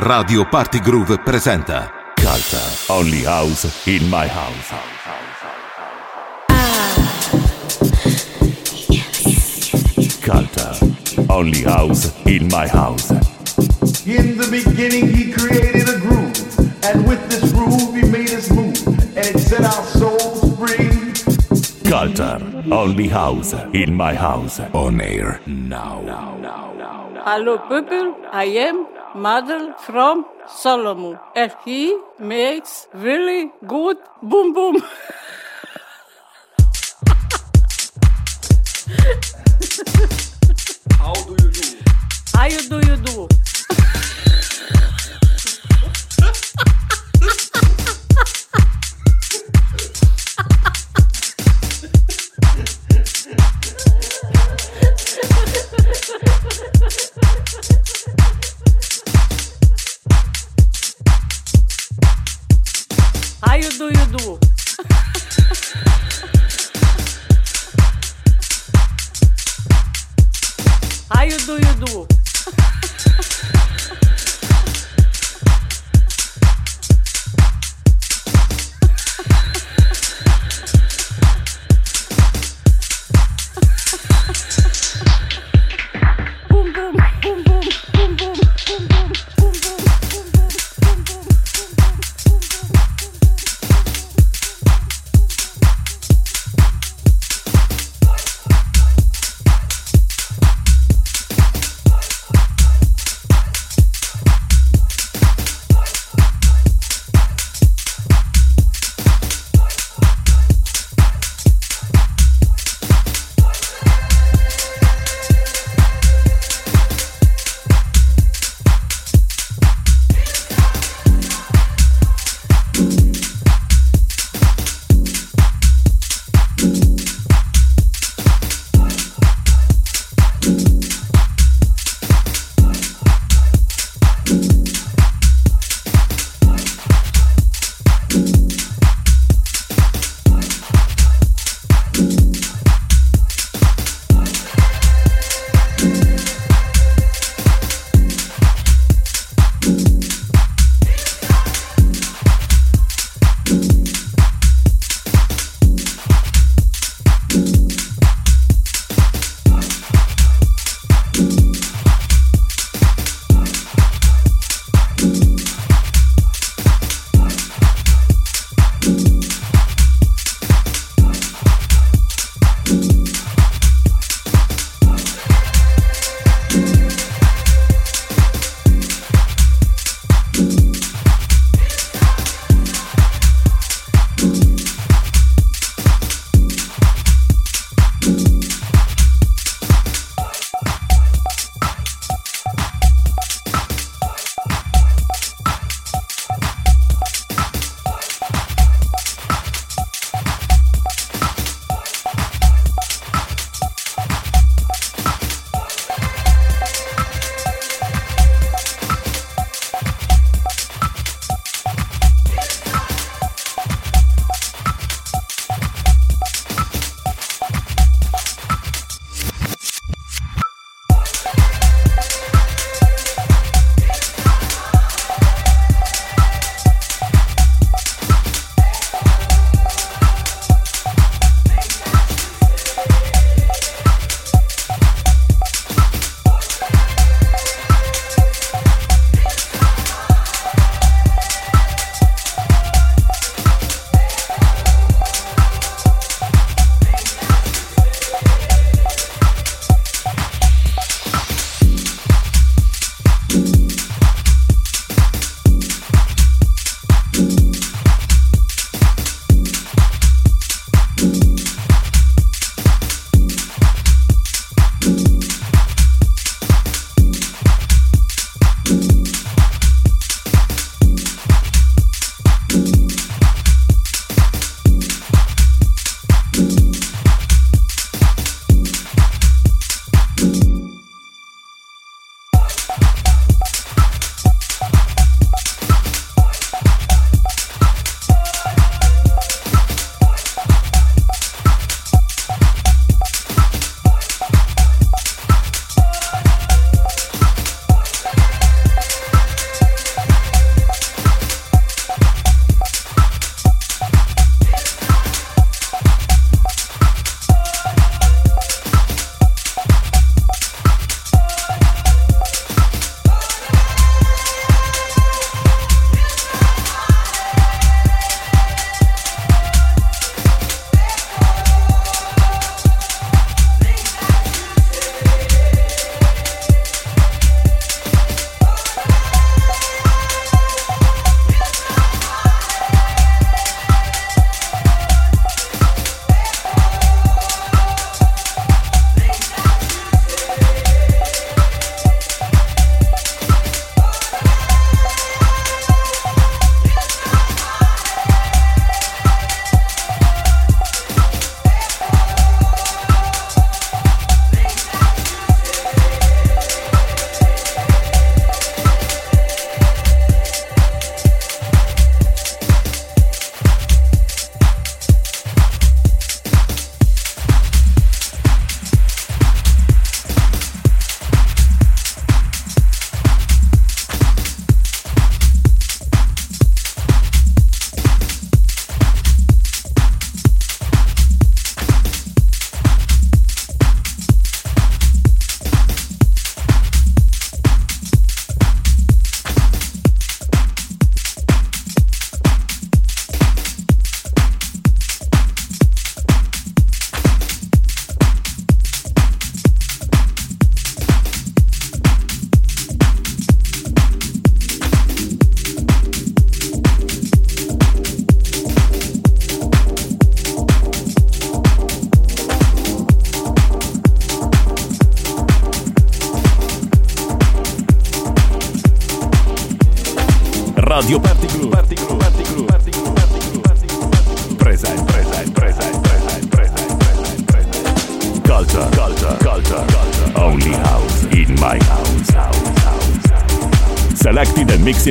Radio Party Groove presenta Culture, only house in my house. Culture, only house in my house. In the beginning, he created a groove, and with this groove, he made us move, and it set our souls free. Culture, only house in my house. On air now. Hello, people. I am mother from Solomon, and he makes really good boom boom. How do you do? How do you do? Obrigado.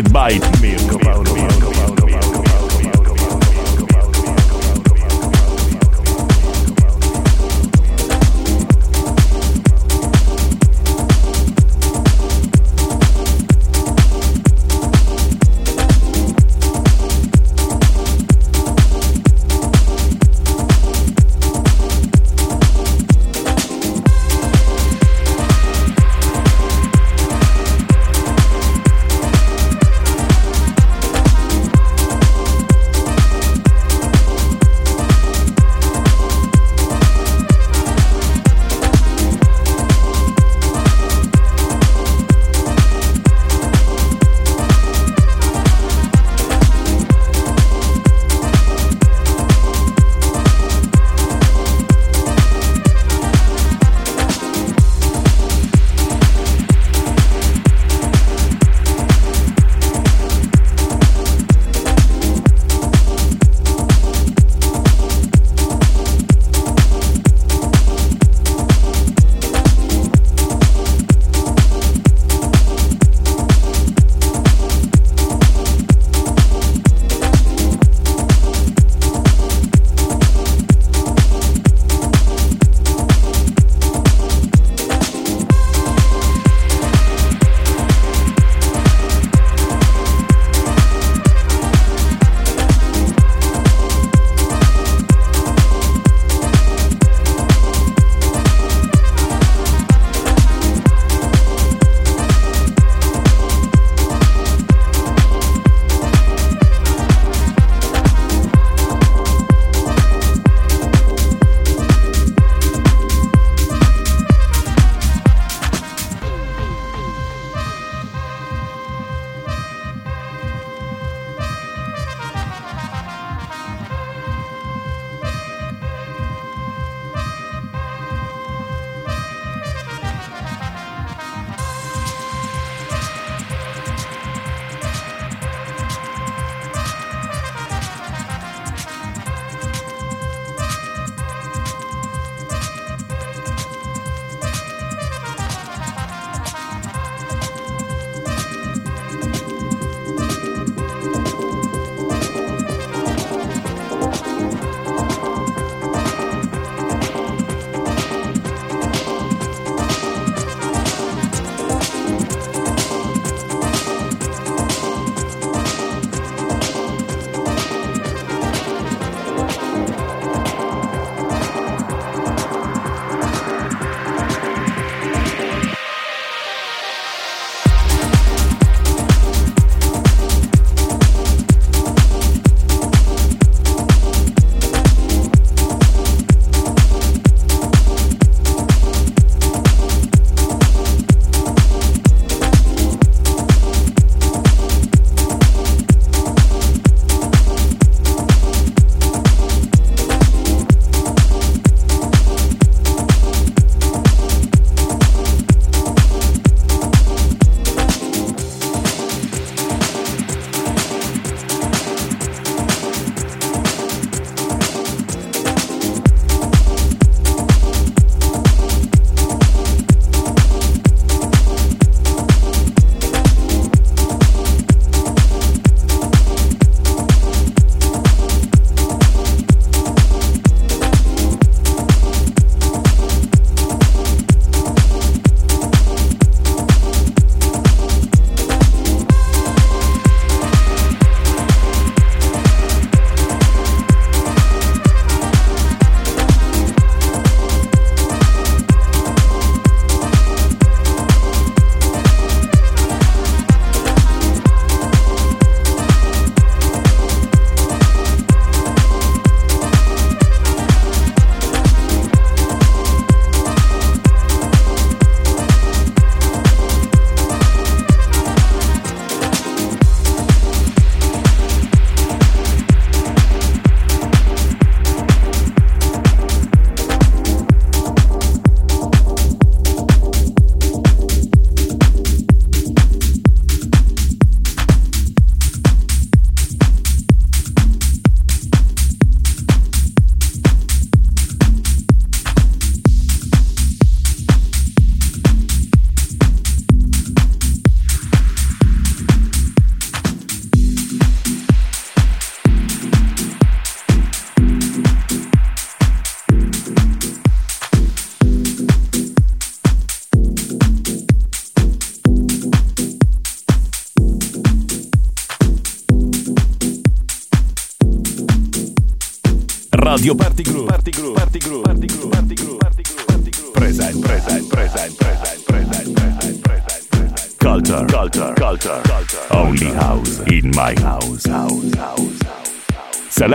By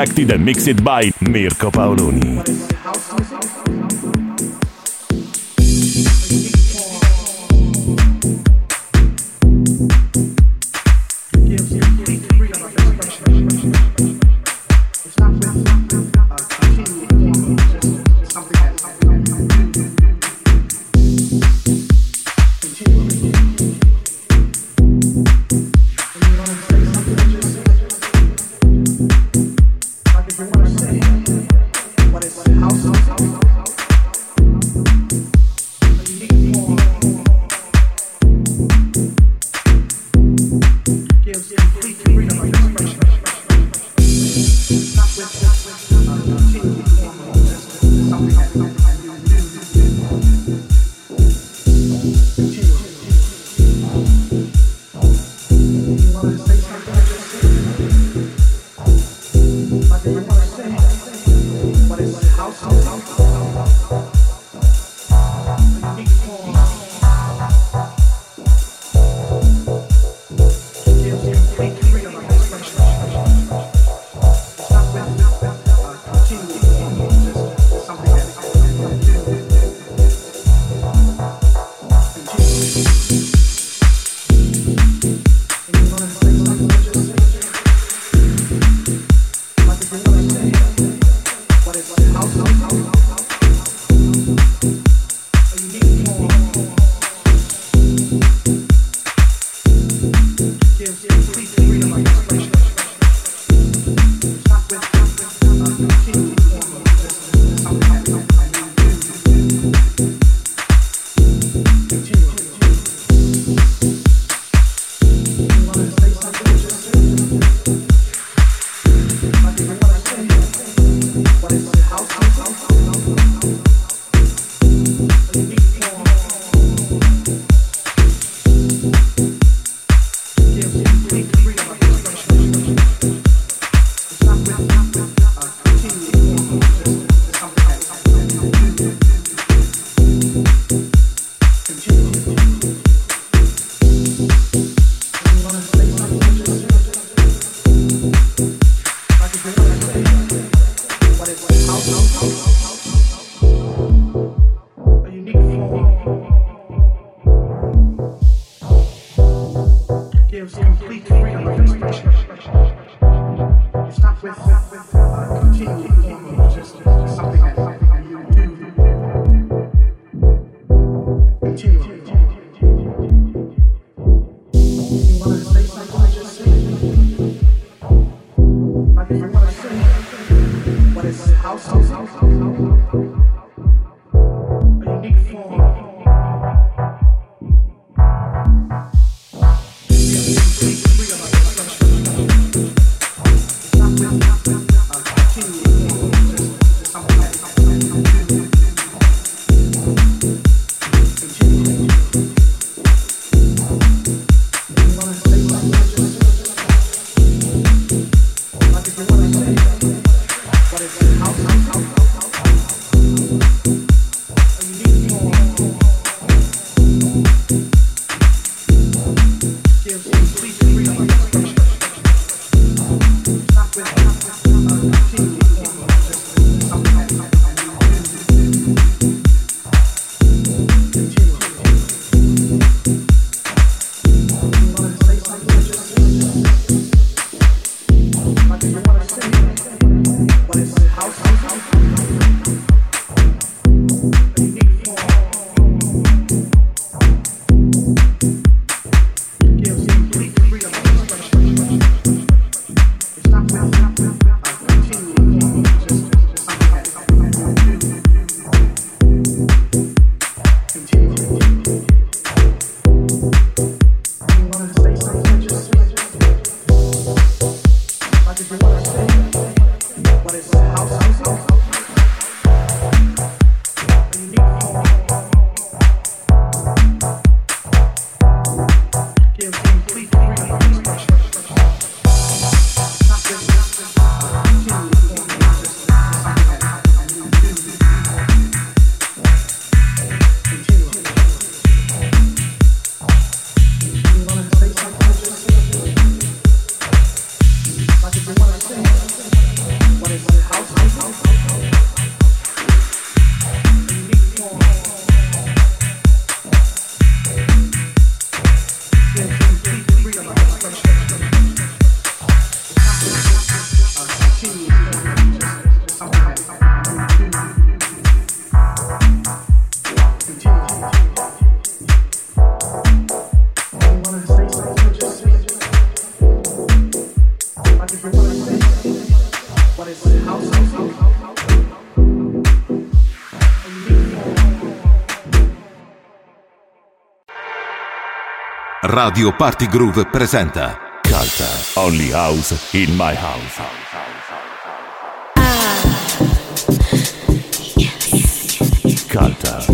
Selected and mixed by Mirko Paoloni. Radio Party Groove presenta Culture, only house in my house. Culture,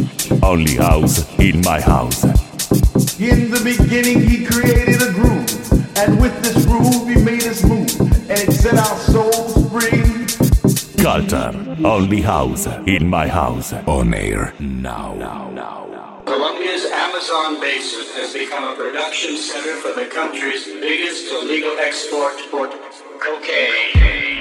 only house in my house. In the beginning, he created a groove, and with this groove, he made us move, and it set our souls free. Culture, only house in my house. On air now. Colombia's Amazon basin has become a production center for the country's biggest illegal export for cocaine.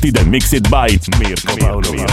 And mixed by Mirko Paolo.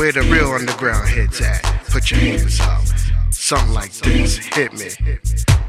Where the real underground heads at? Put your hands up. Something like this. Hit me.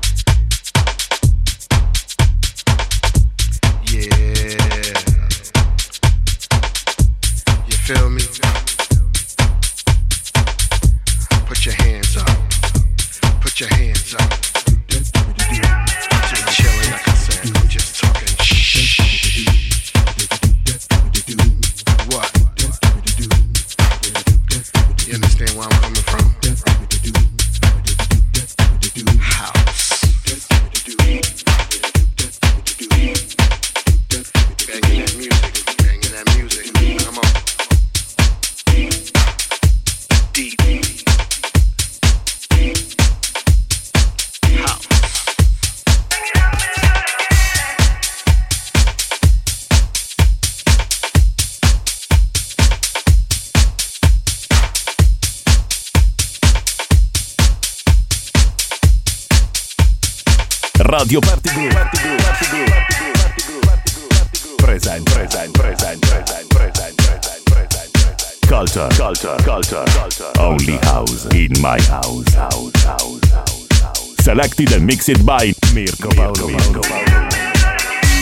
Radio Party Group. Party Group. Party Group. Party Group. Party Group. Party Group. Party Group. Present, present, present, present, present, present, present, present. Culture, culture, culture, culture. Only house in my house, house, house, house, house. Selected and mixed by Mirko Paolo. Mirko Paolo.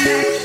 Mirko Paolo.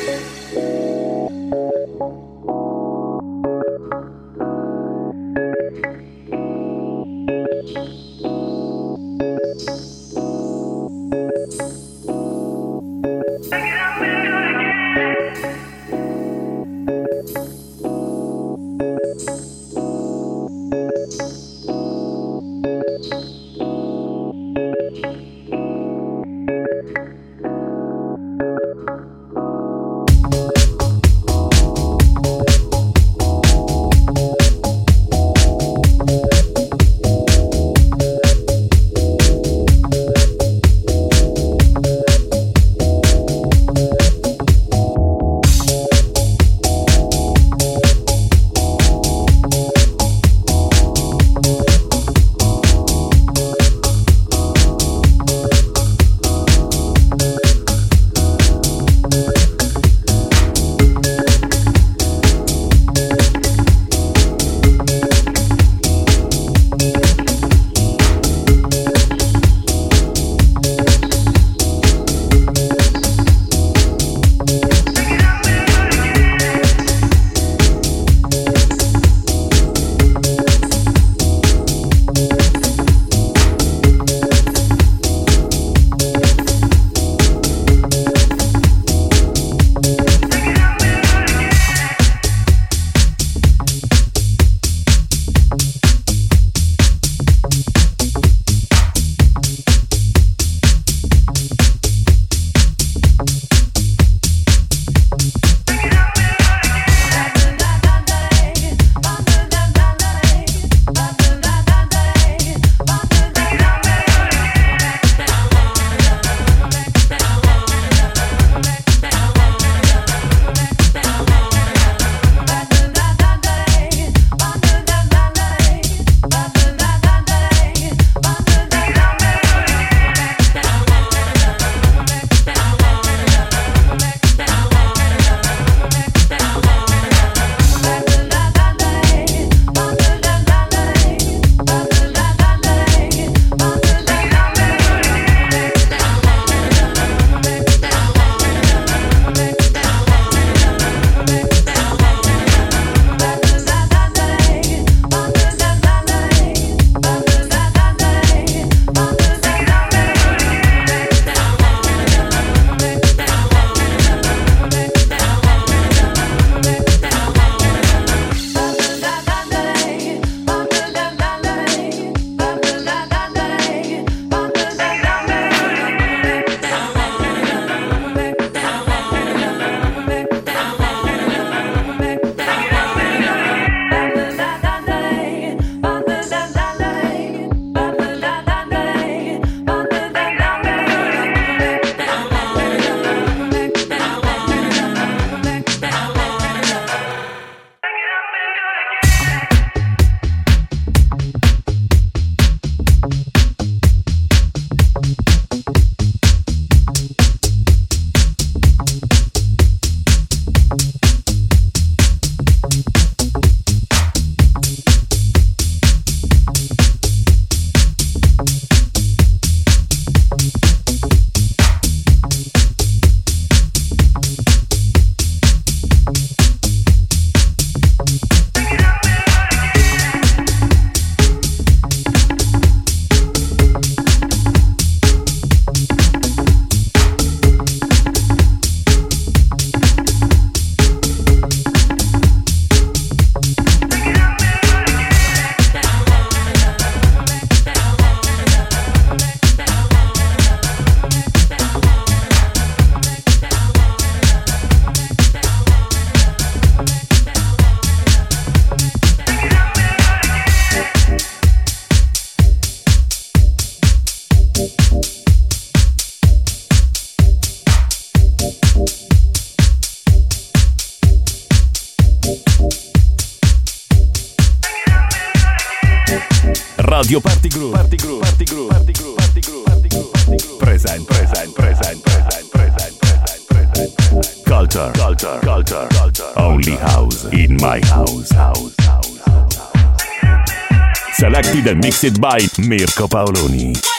Mixed by Mirko Paoloni.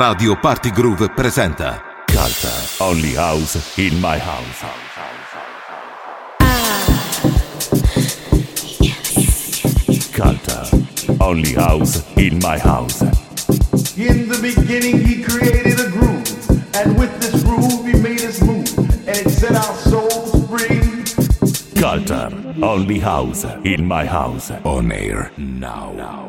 Radio Party Groove presenta Culture. Only house in my house. Culture. Only house in my house. In the beginning, he created a groove, and with this groove, he made us move, and it set our souls free. Culture. Only house in my house. On air now. now.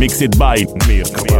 Mixed by Mirko.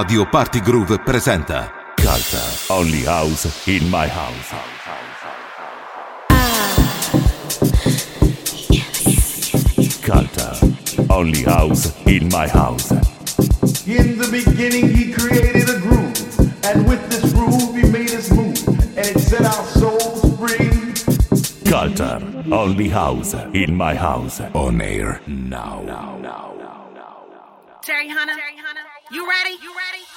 Radio Party Groove presenta Culture Only House in My House. Culture Only House in My House. In the beginning, he created a groove, and with this groove, he made us move, and it set our souls free. Culture, only house, in my house, on air now. Terry Hunter, you ready? You ready?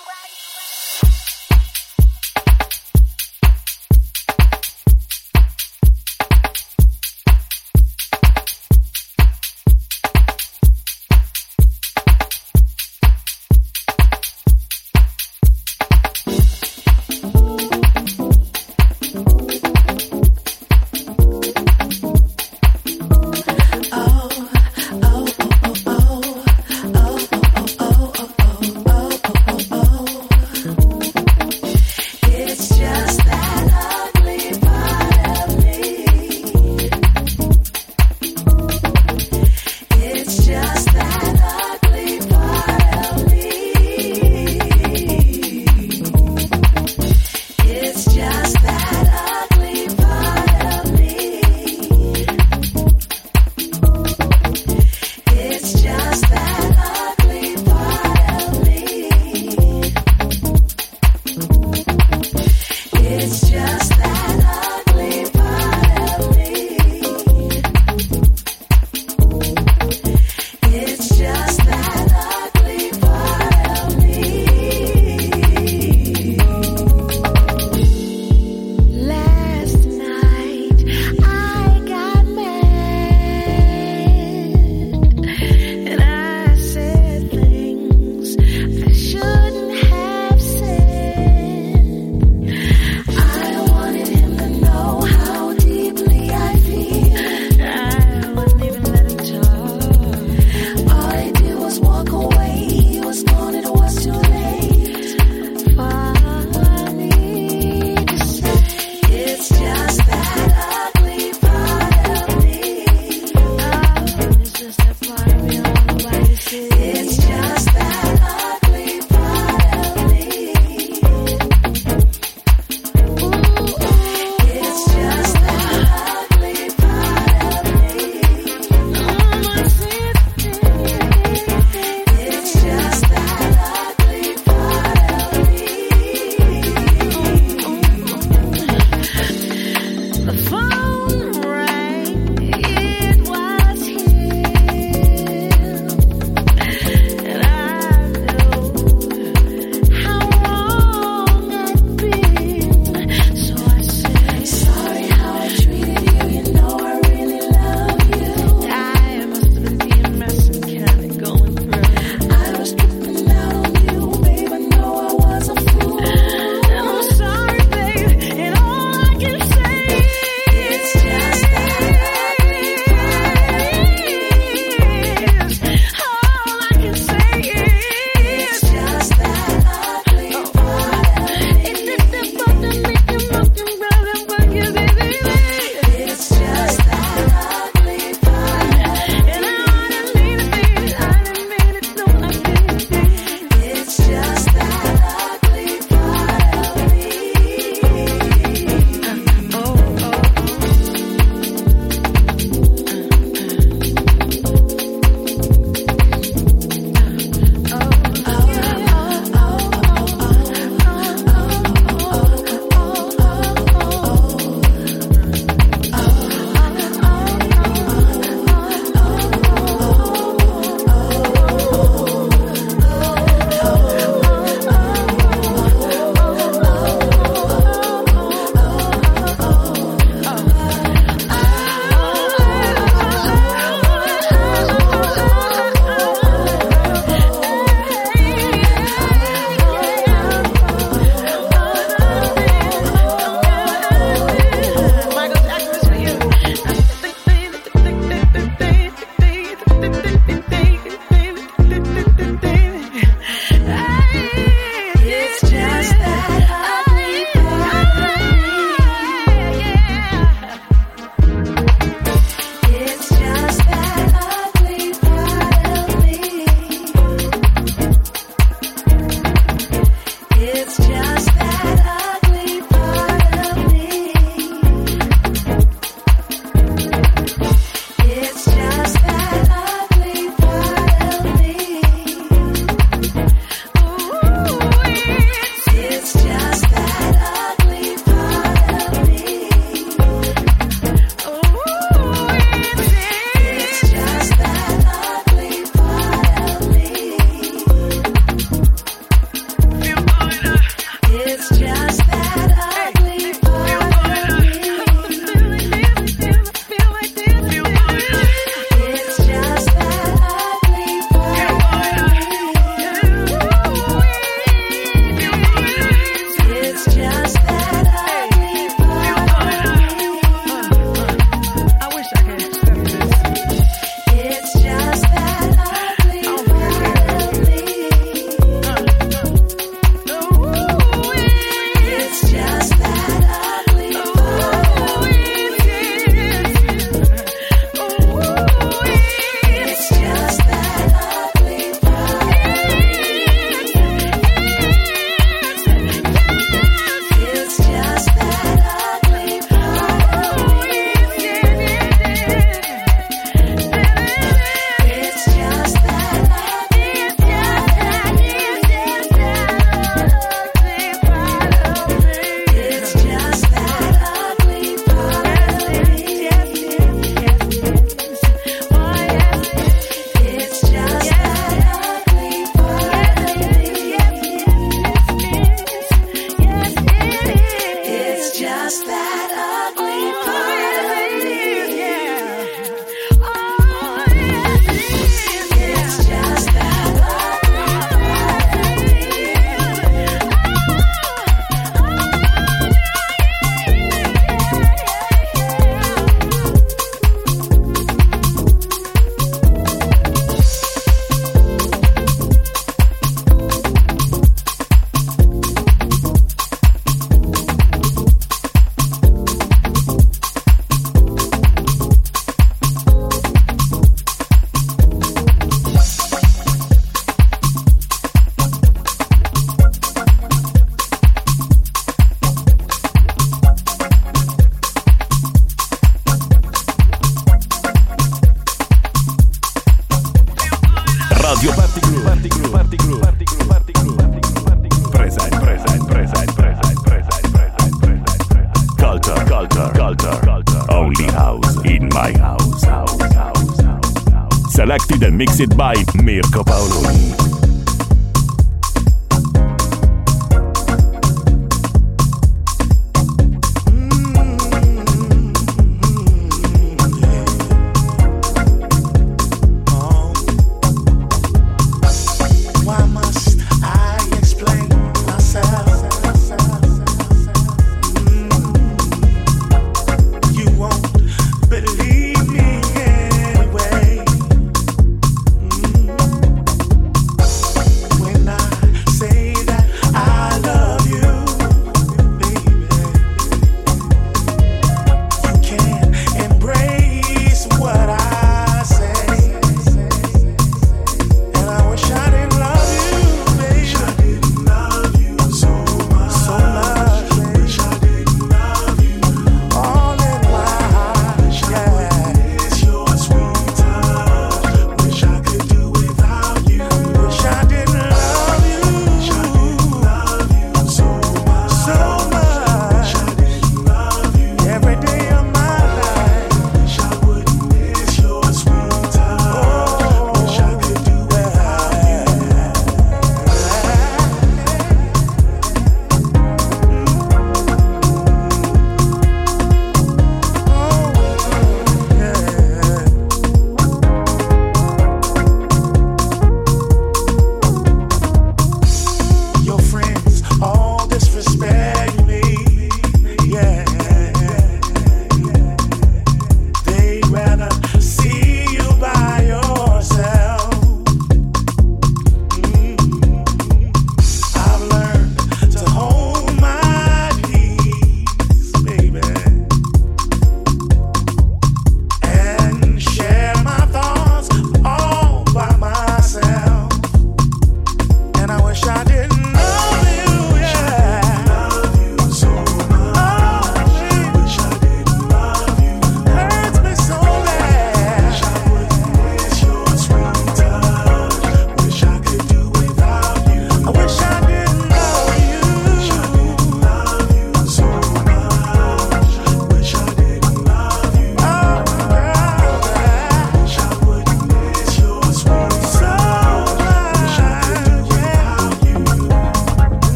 Mixed by Mirko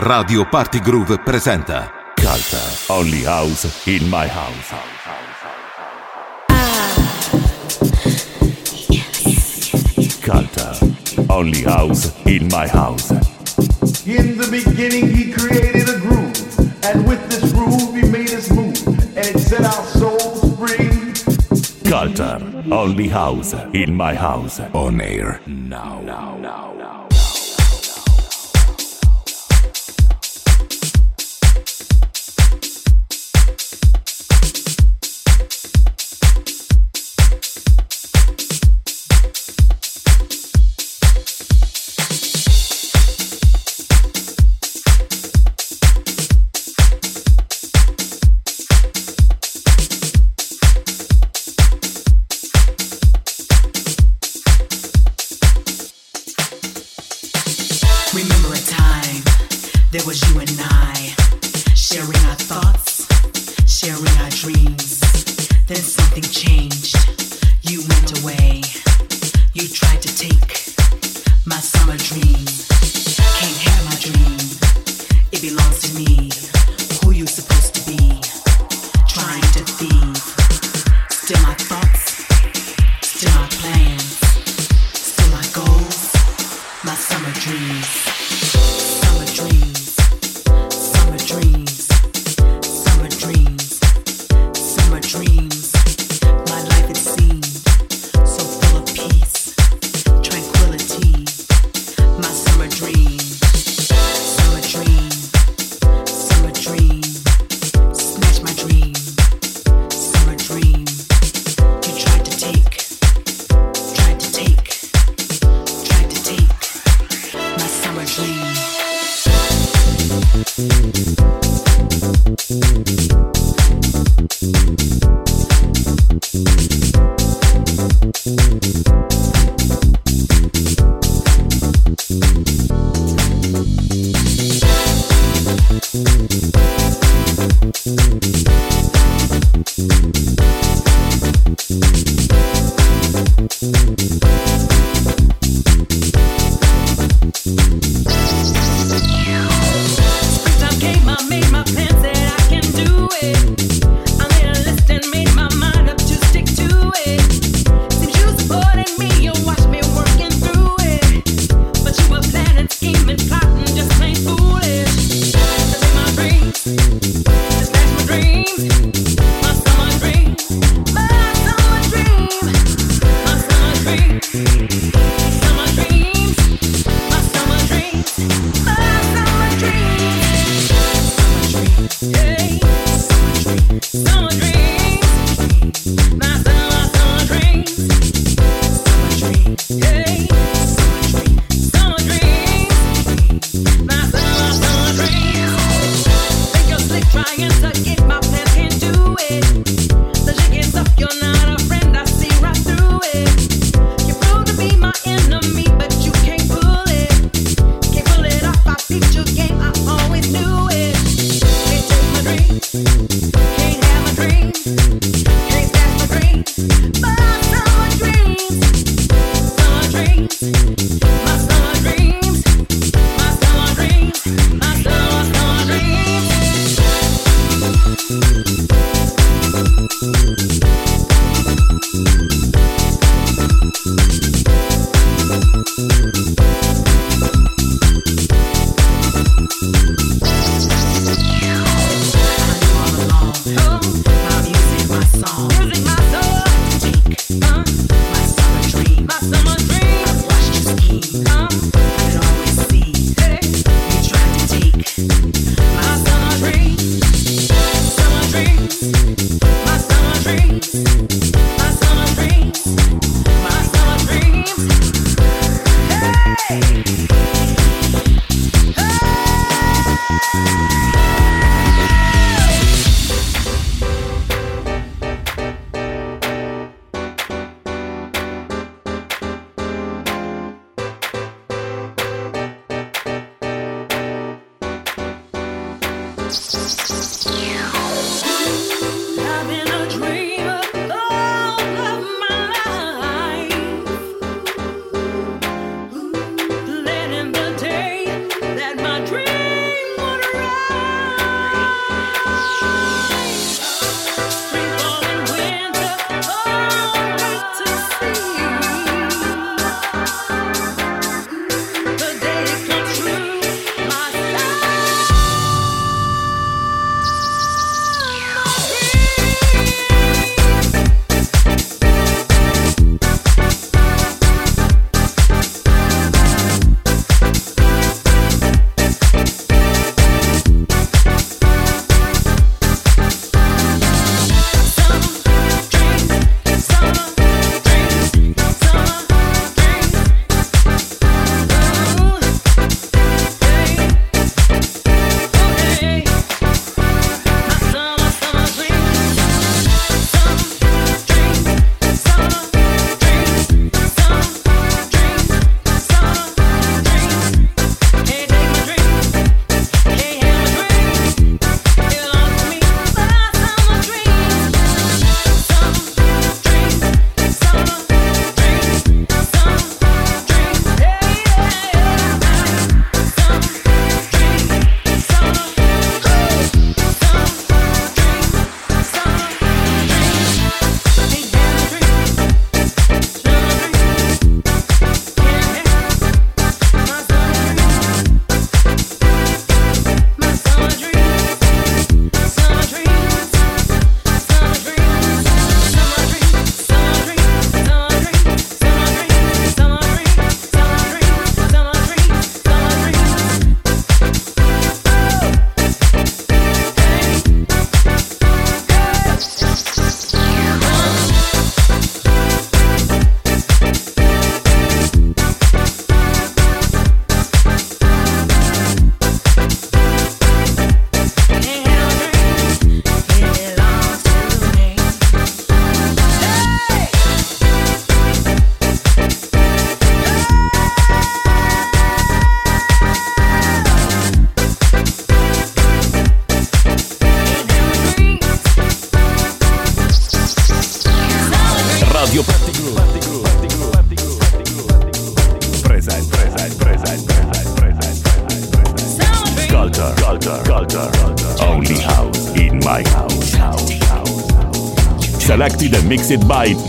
Radio Party Groove presenta Culture. Only house in my house. Culture. Only house in my house. In the beginning, he created a groove, and with this groove, he made us move, and it set our souls free. Culture. Only house in my house. On air now. now, now, mixed by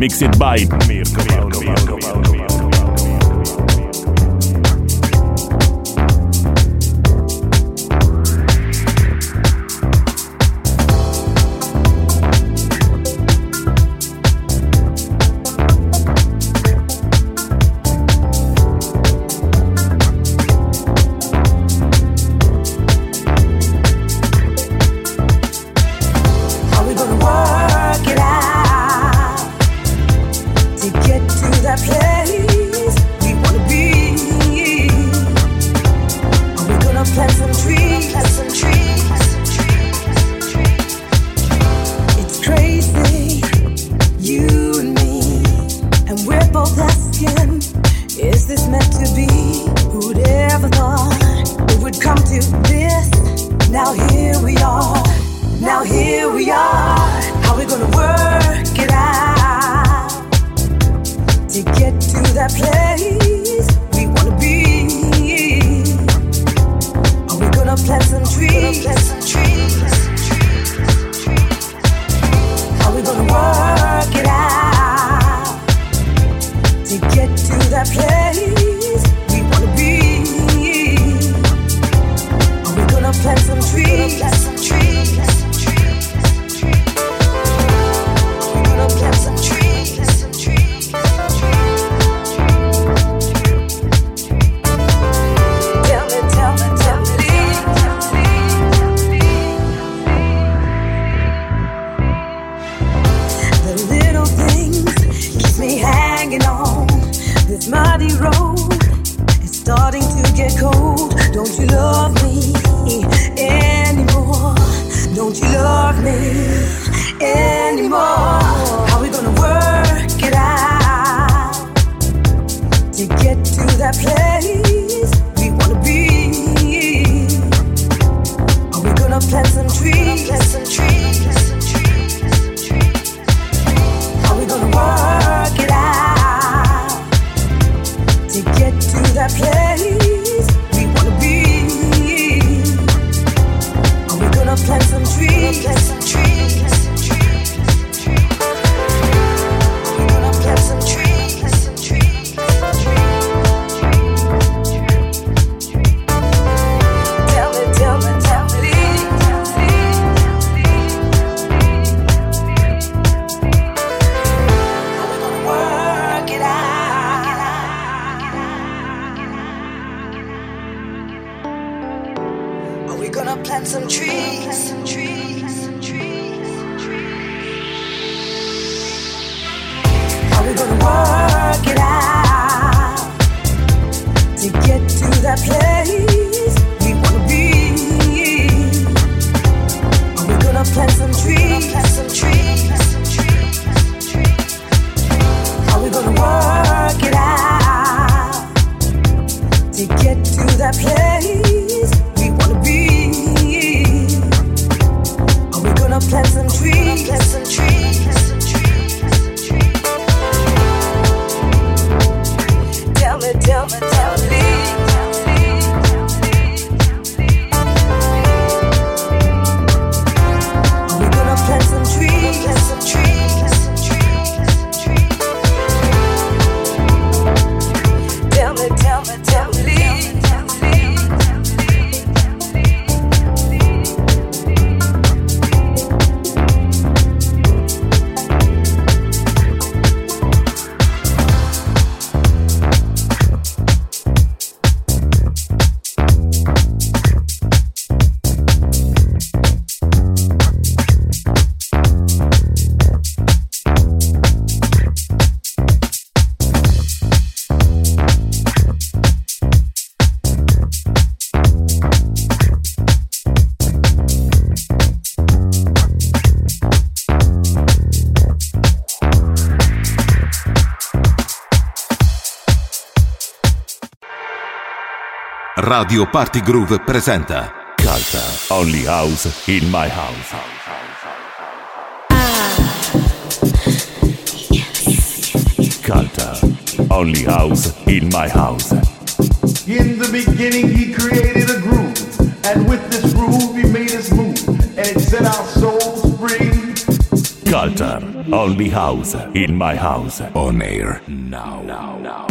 mixed by Radio Party Groove presenta Culture Only House in My House. Culture Only House in My House. In the beginning, he created a groove, and with this groove, he made us move, and it set our souls free. Culture Only House in My House. On air now. now, now.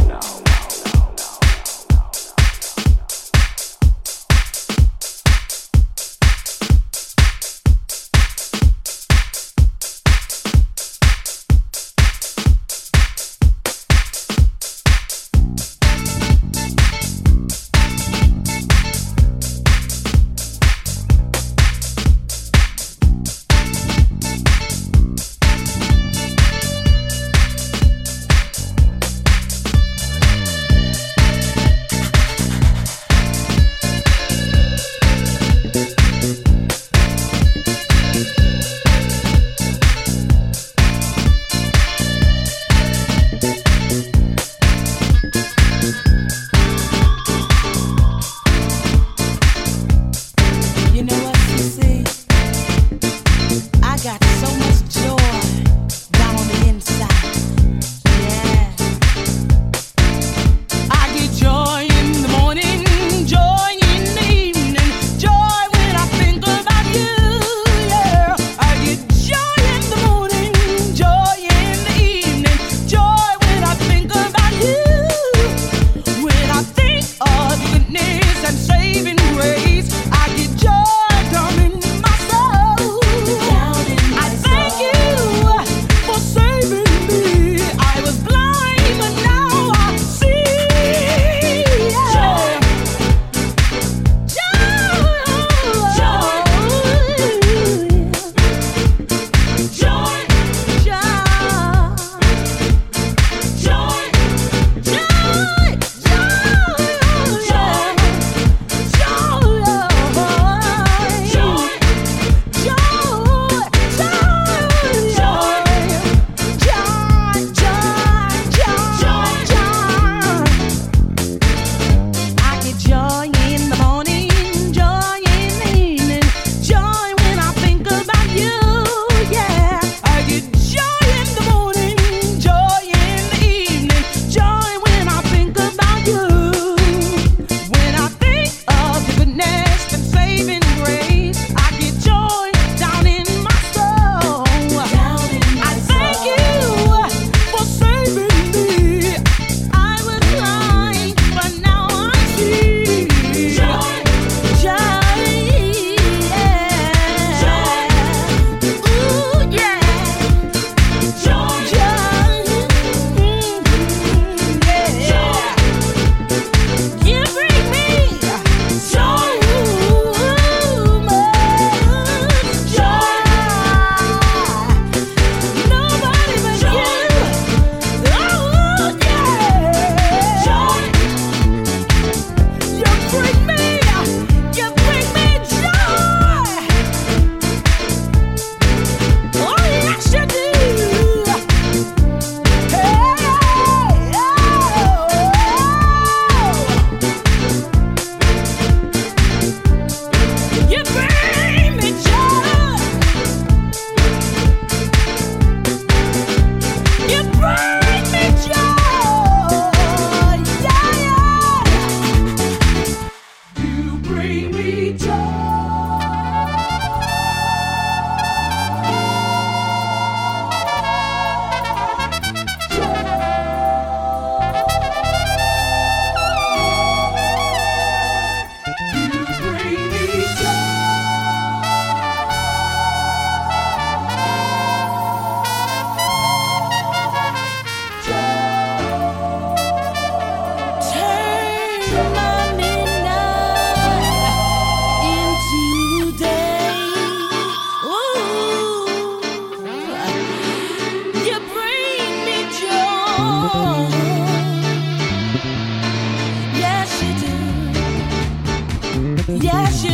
Yes, you do. Yes, you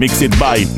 mixed by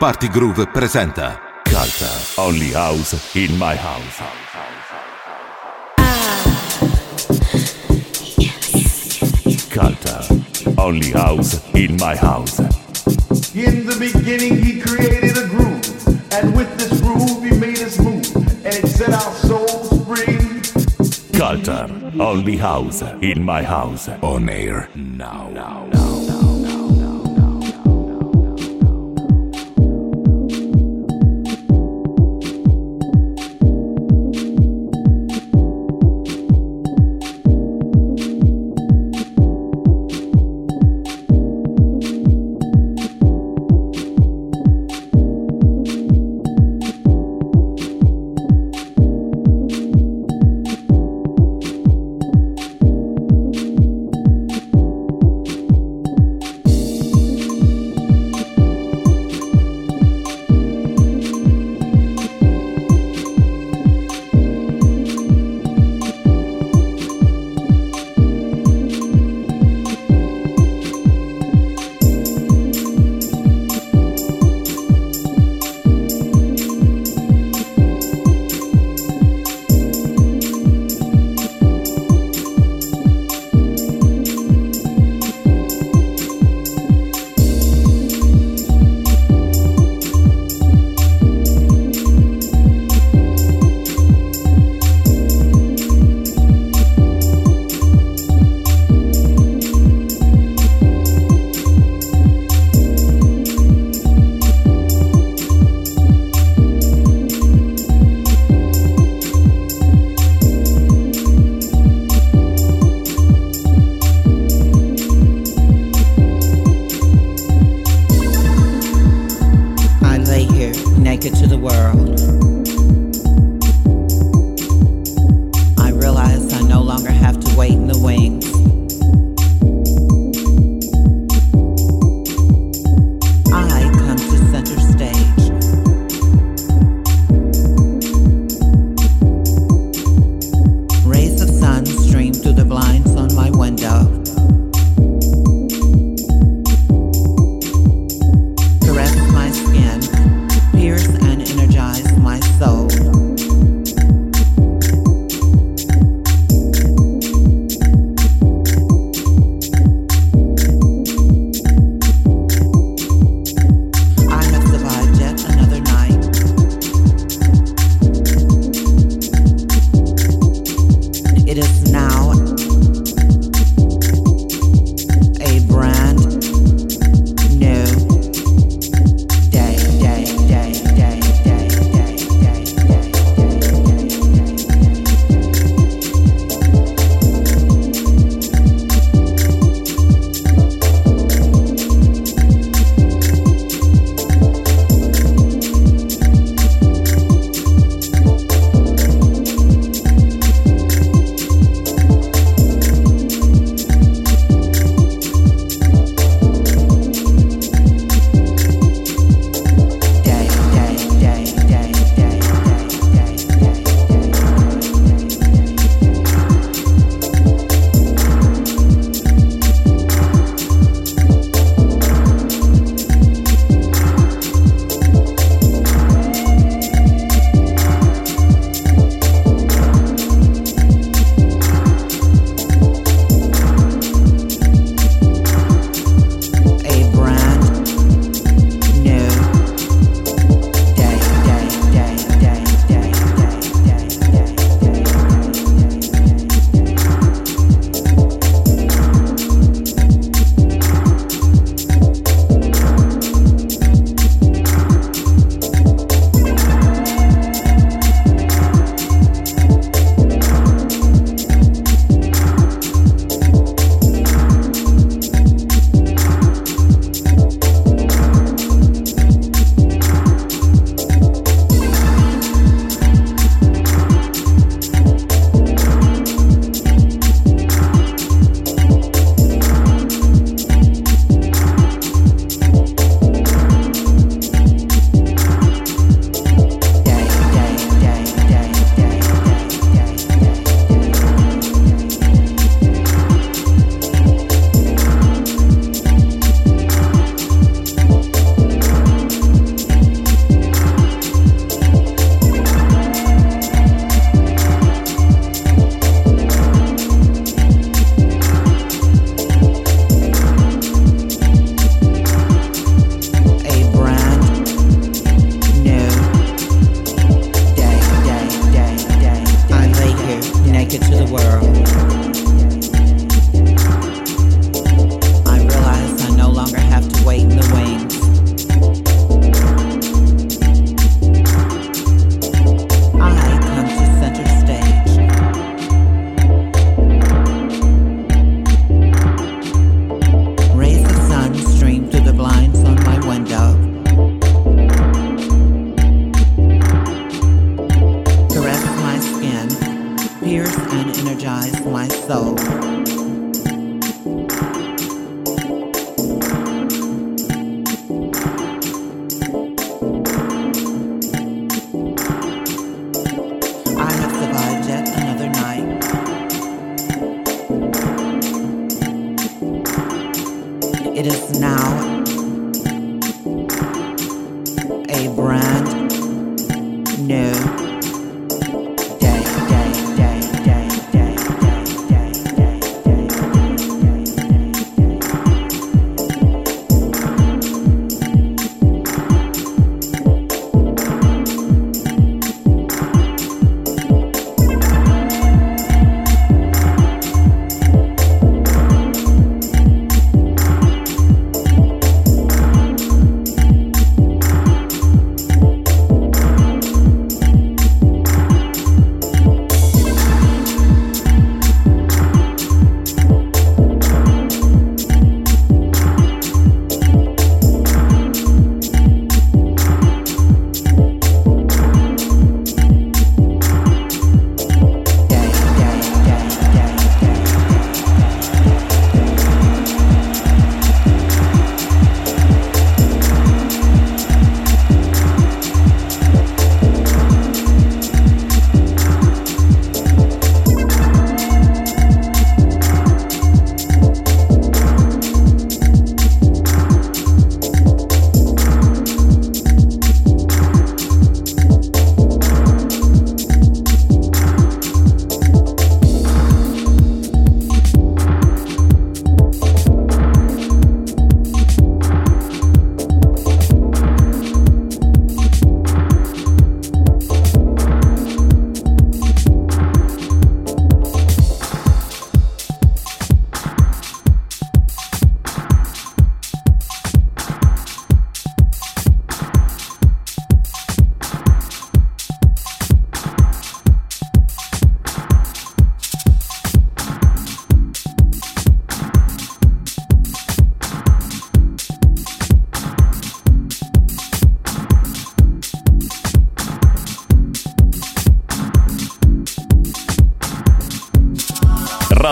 Party Groove presenta Culture. Only house in my house. Culture. Only house in my house. In the beginning, he created a groove, and with this groove, he made us move, and it set our souls free. Culture. Only house in my house. On air now. It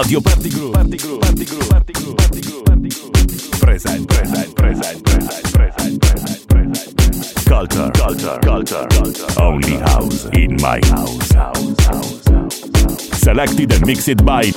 Radio Party Groove. Party Groove. Party Groove. Party Groove. Party Groove. Party Groove. Present, present, present, present, present, present, present. Culture, culture, culture, culture. Only house in my house. House, house, house. Selected and mixed by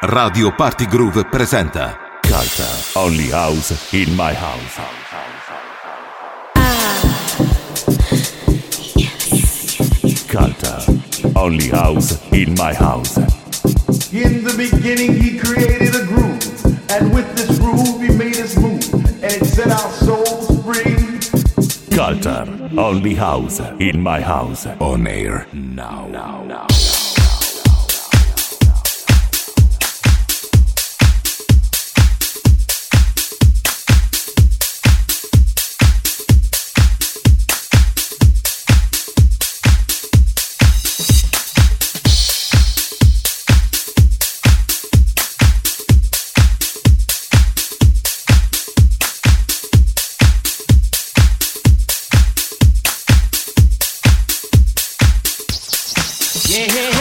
Radio Party Groove presenta Culture, Only House in my house. Culture, Only House in my house. In the beginning, he created a groove, and with this groove, he made us move, and it set our souls free. Culture, Only House in my house. On air now. now, now. Hey, hey.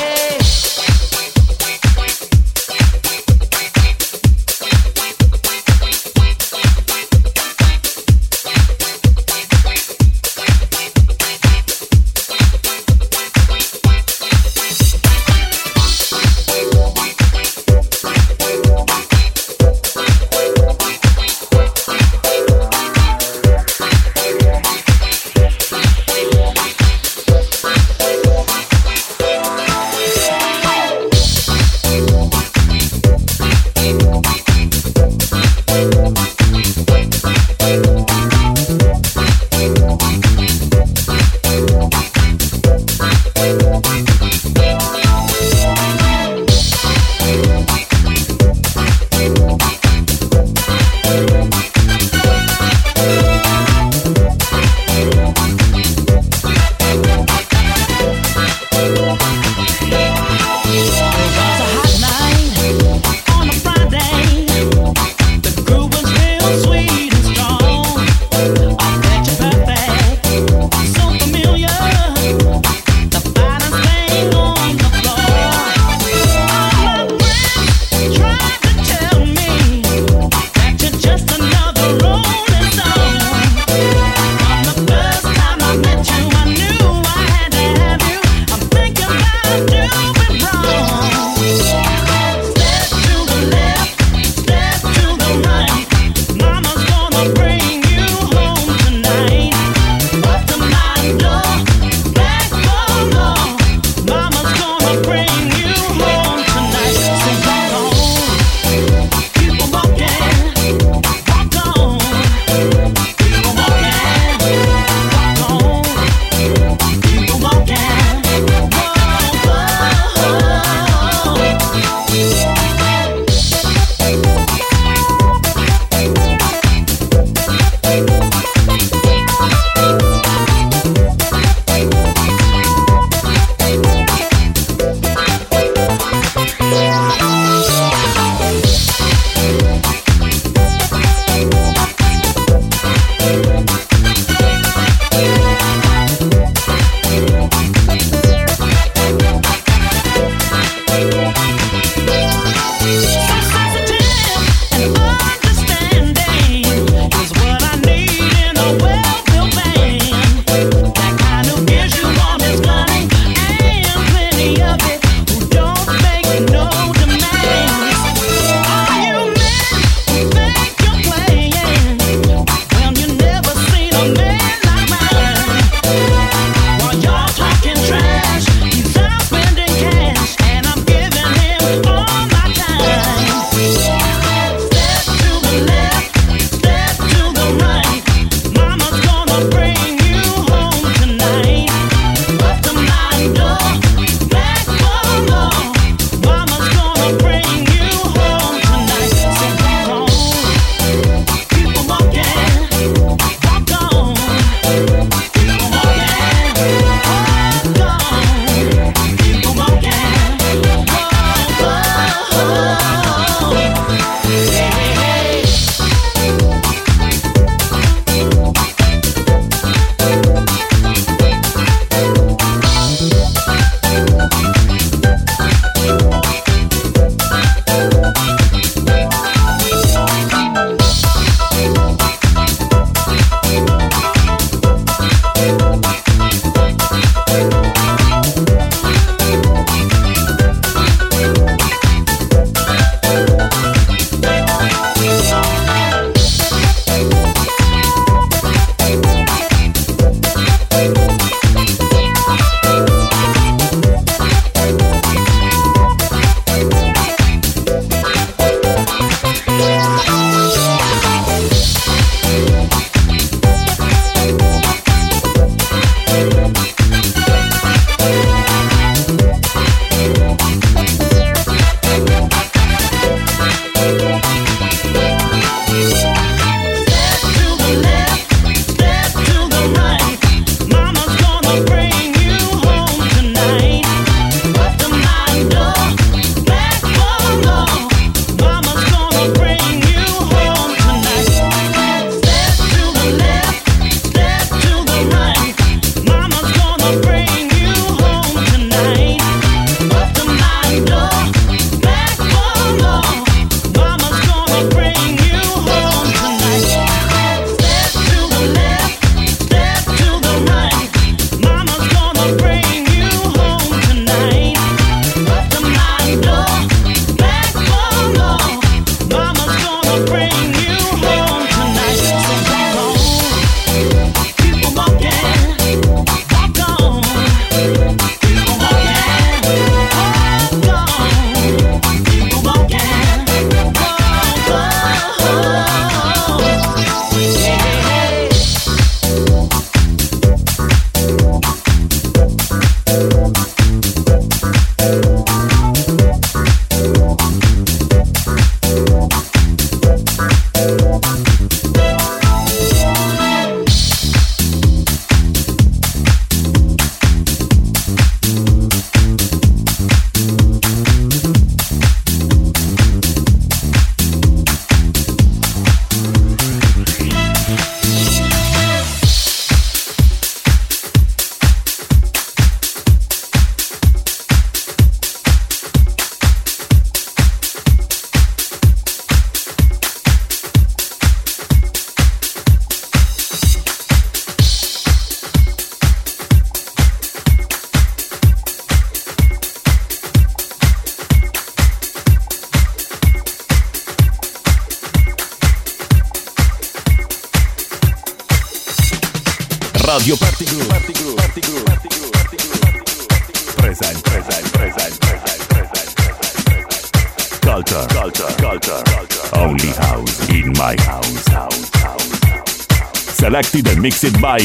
Mixed by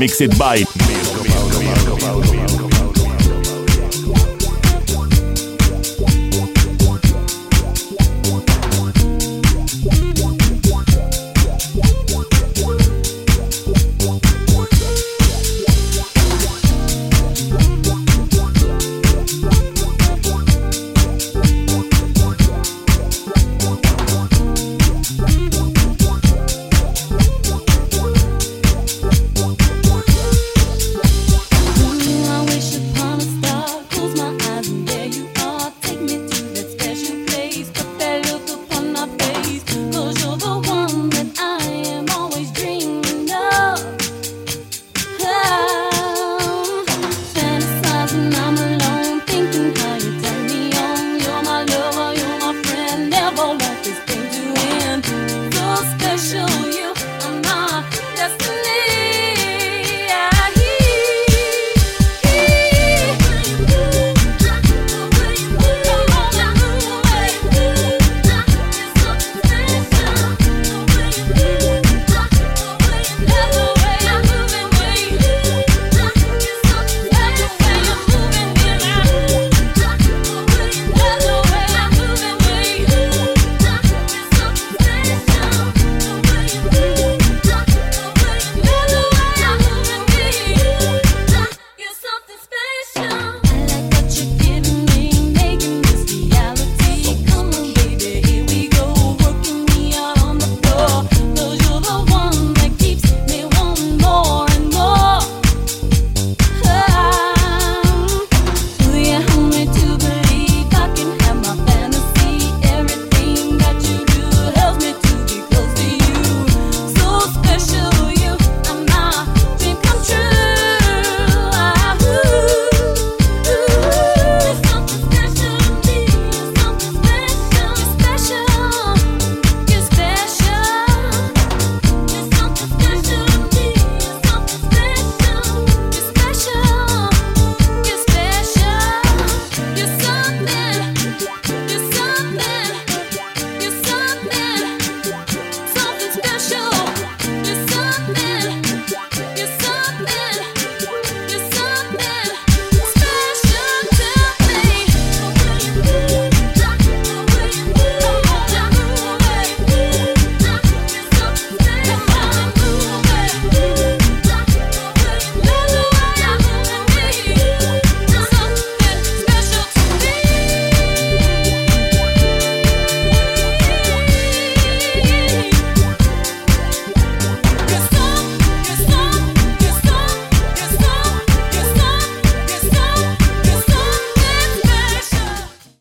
mixed by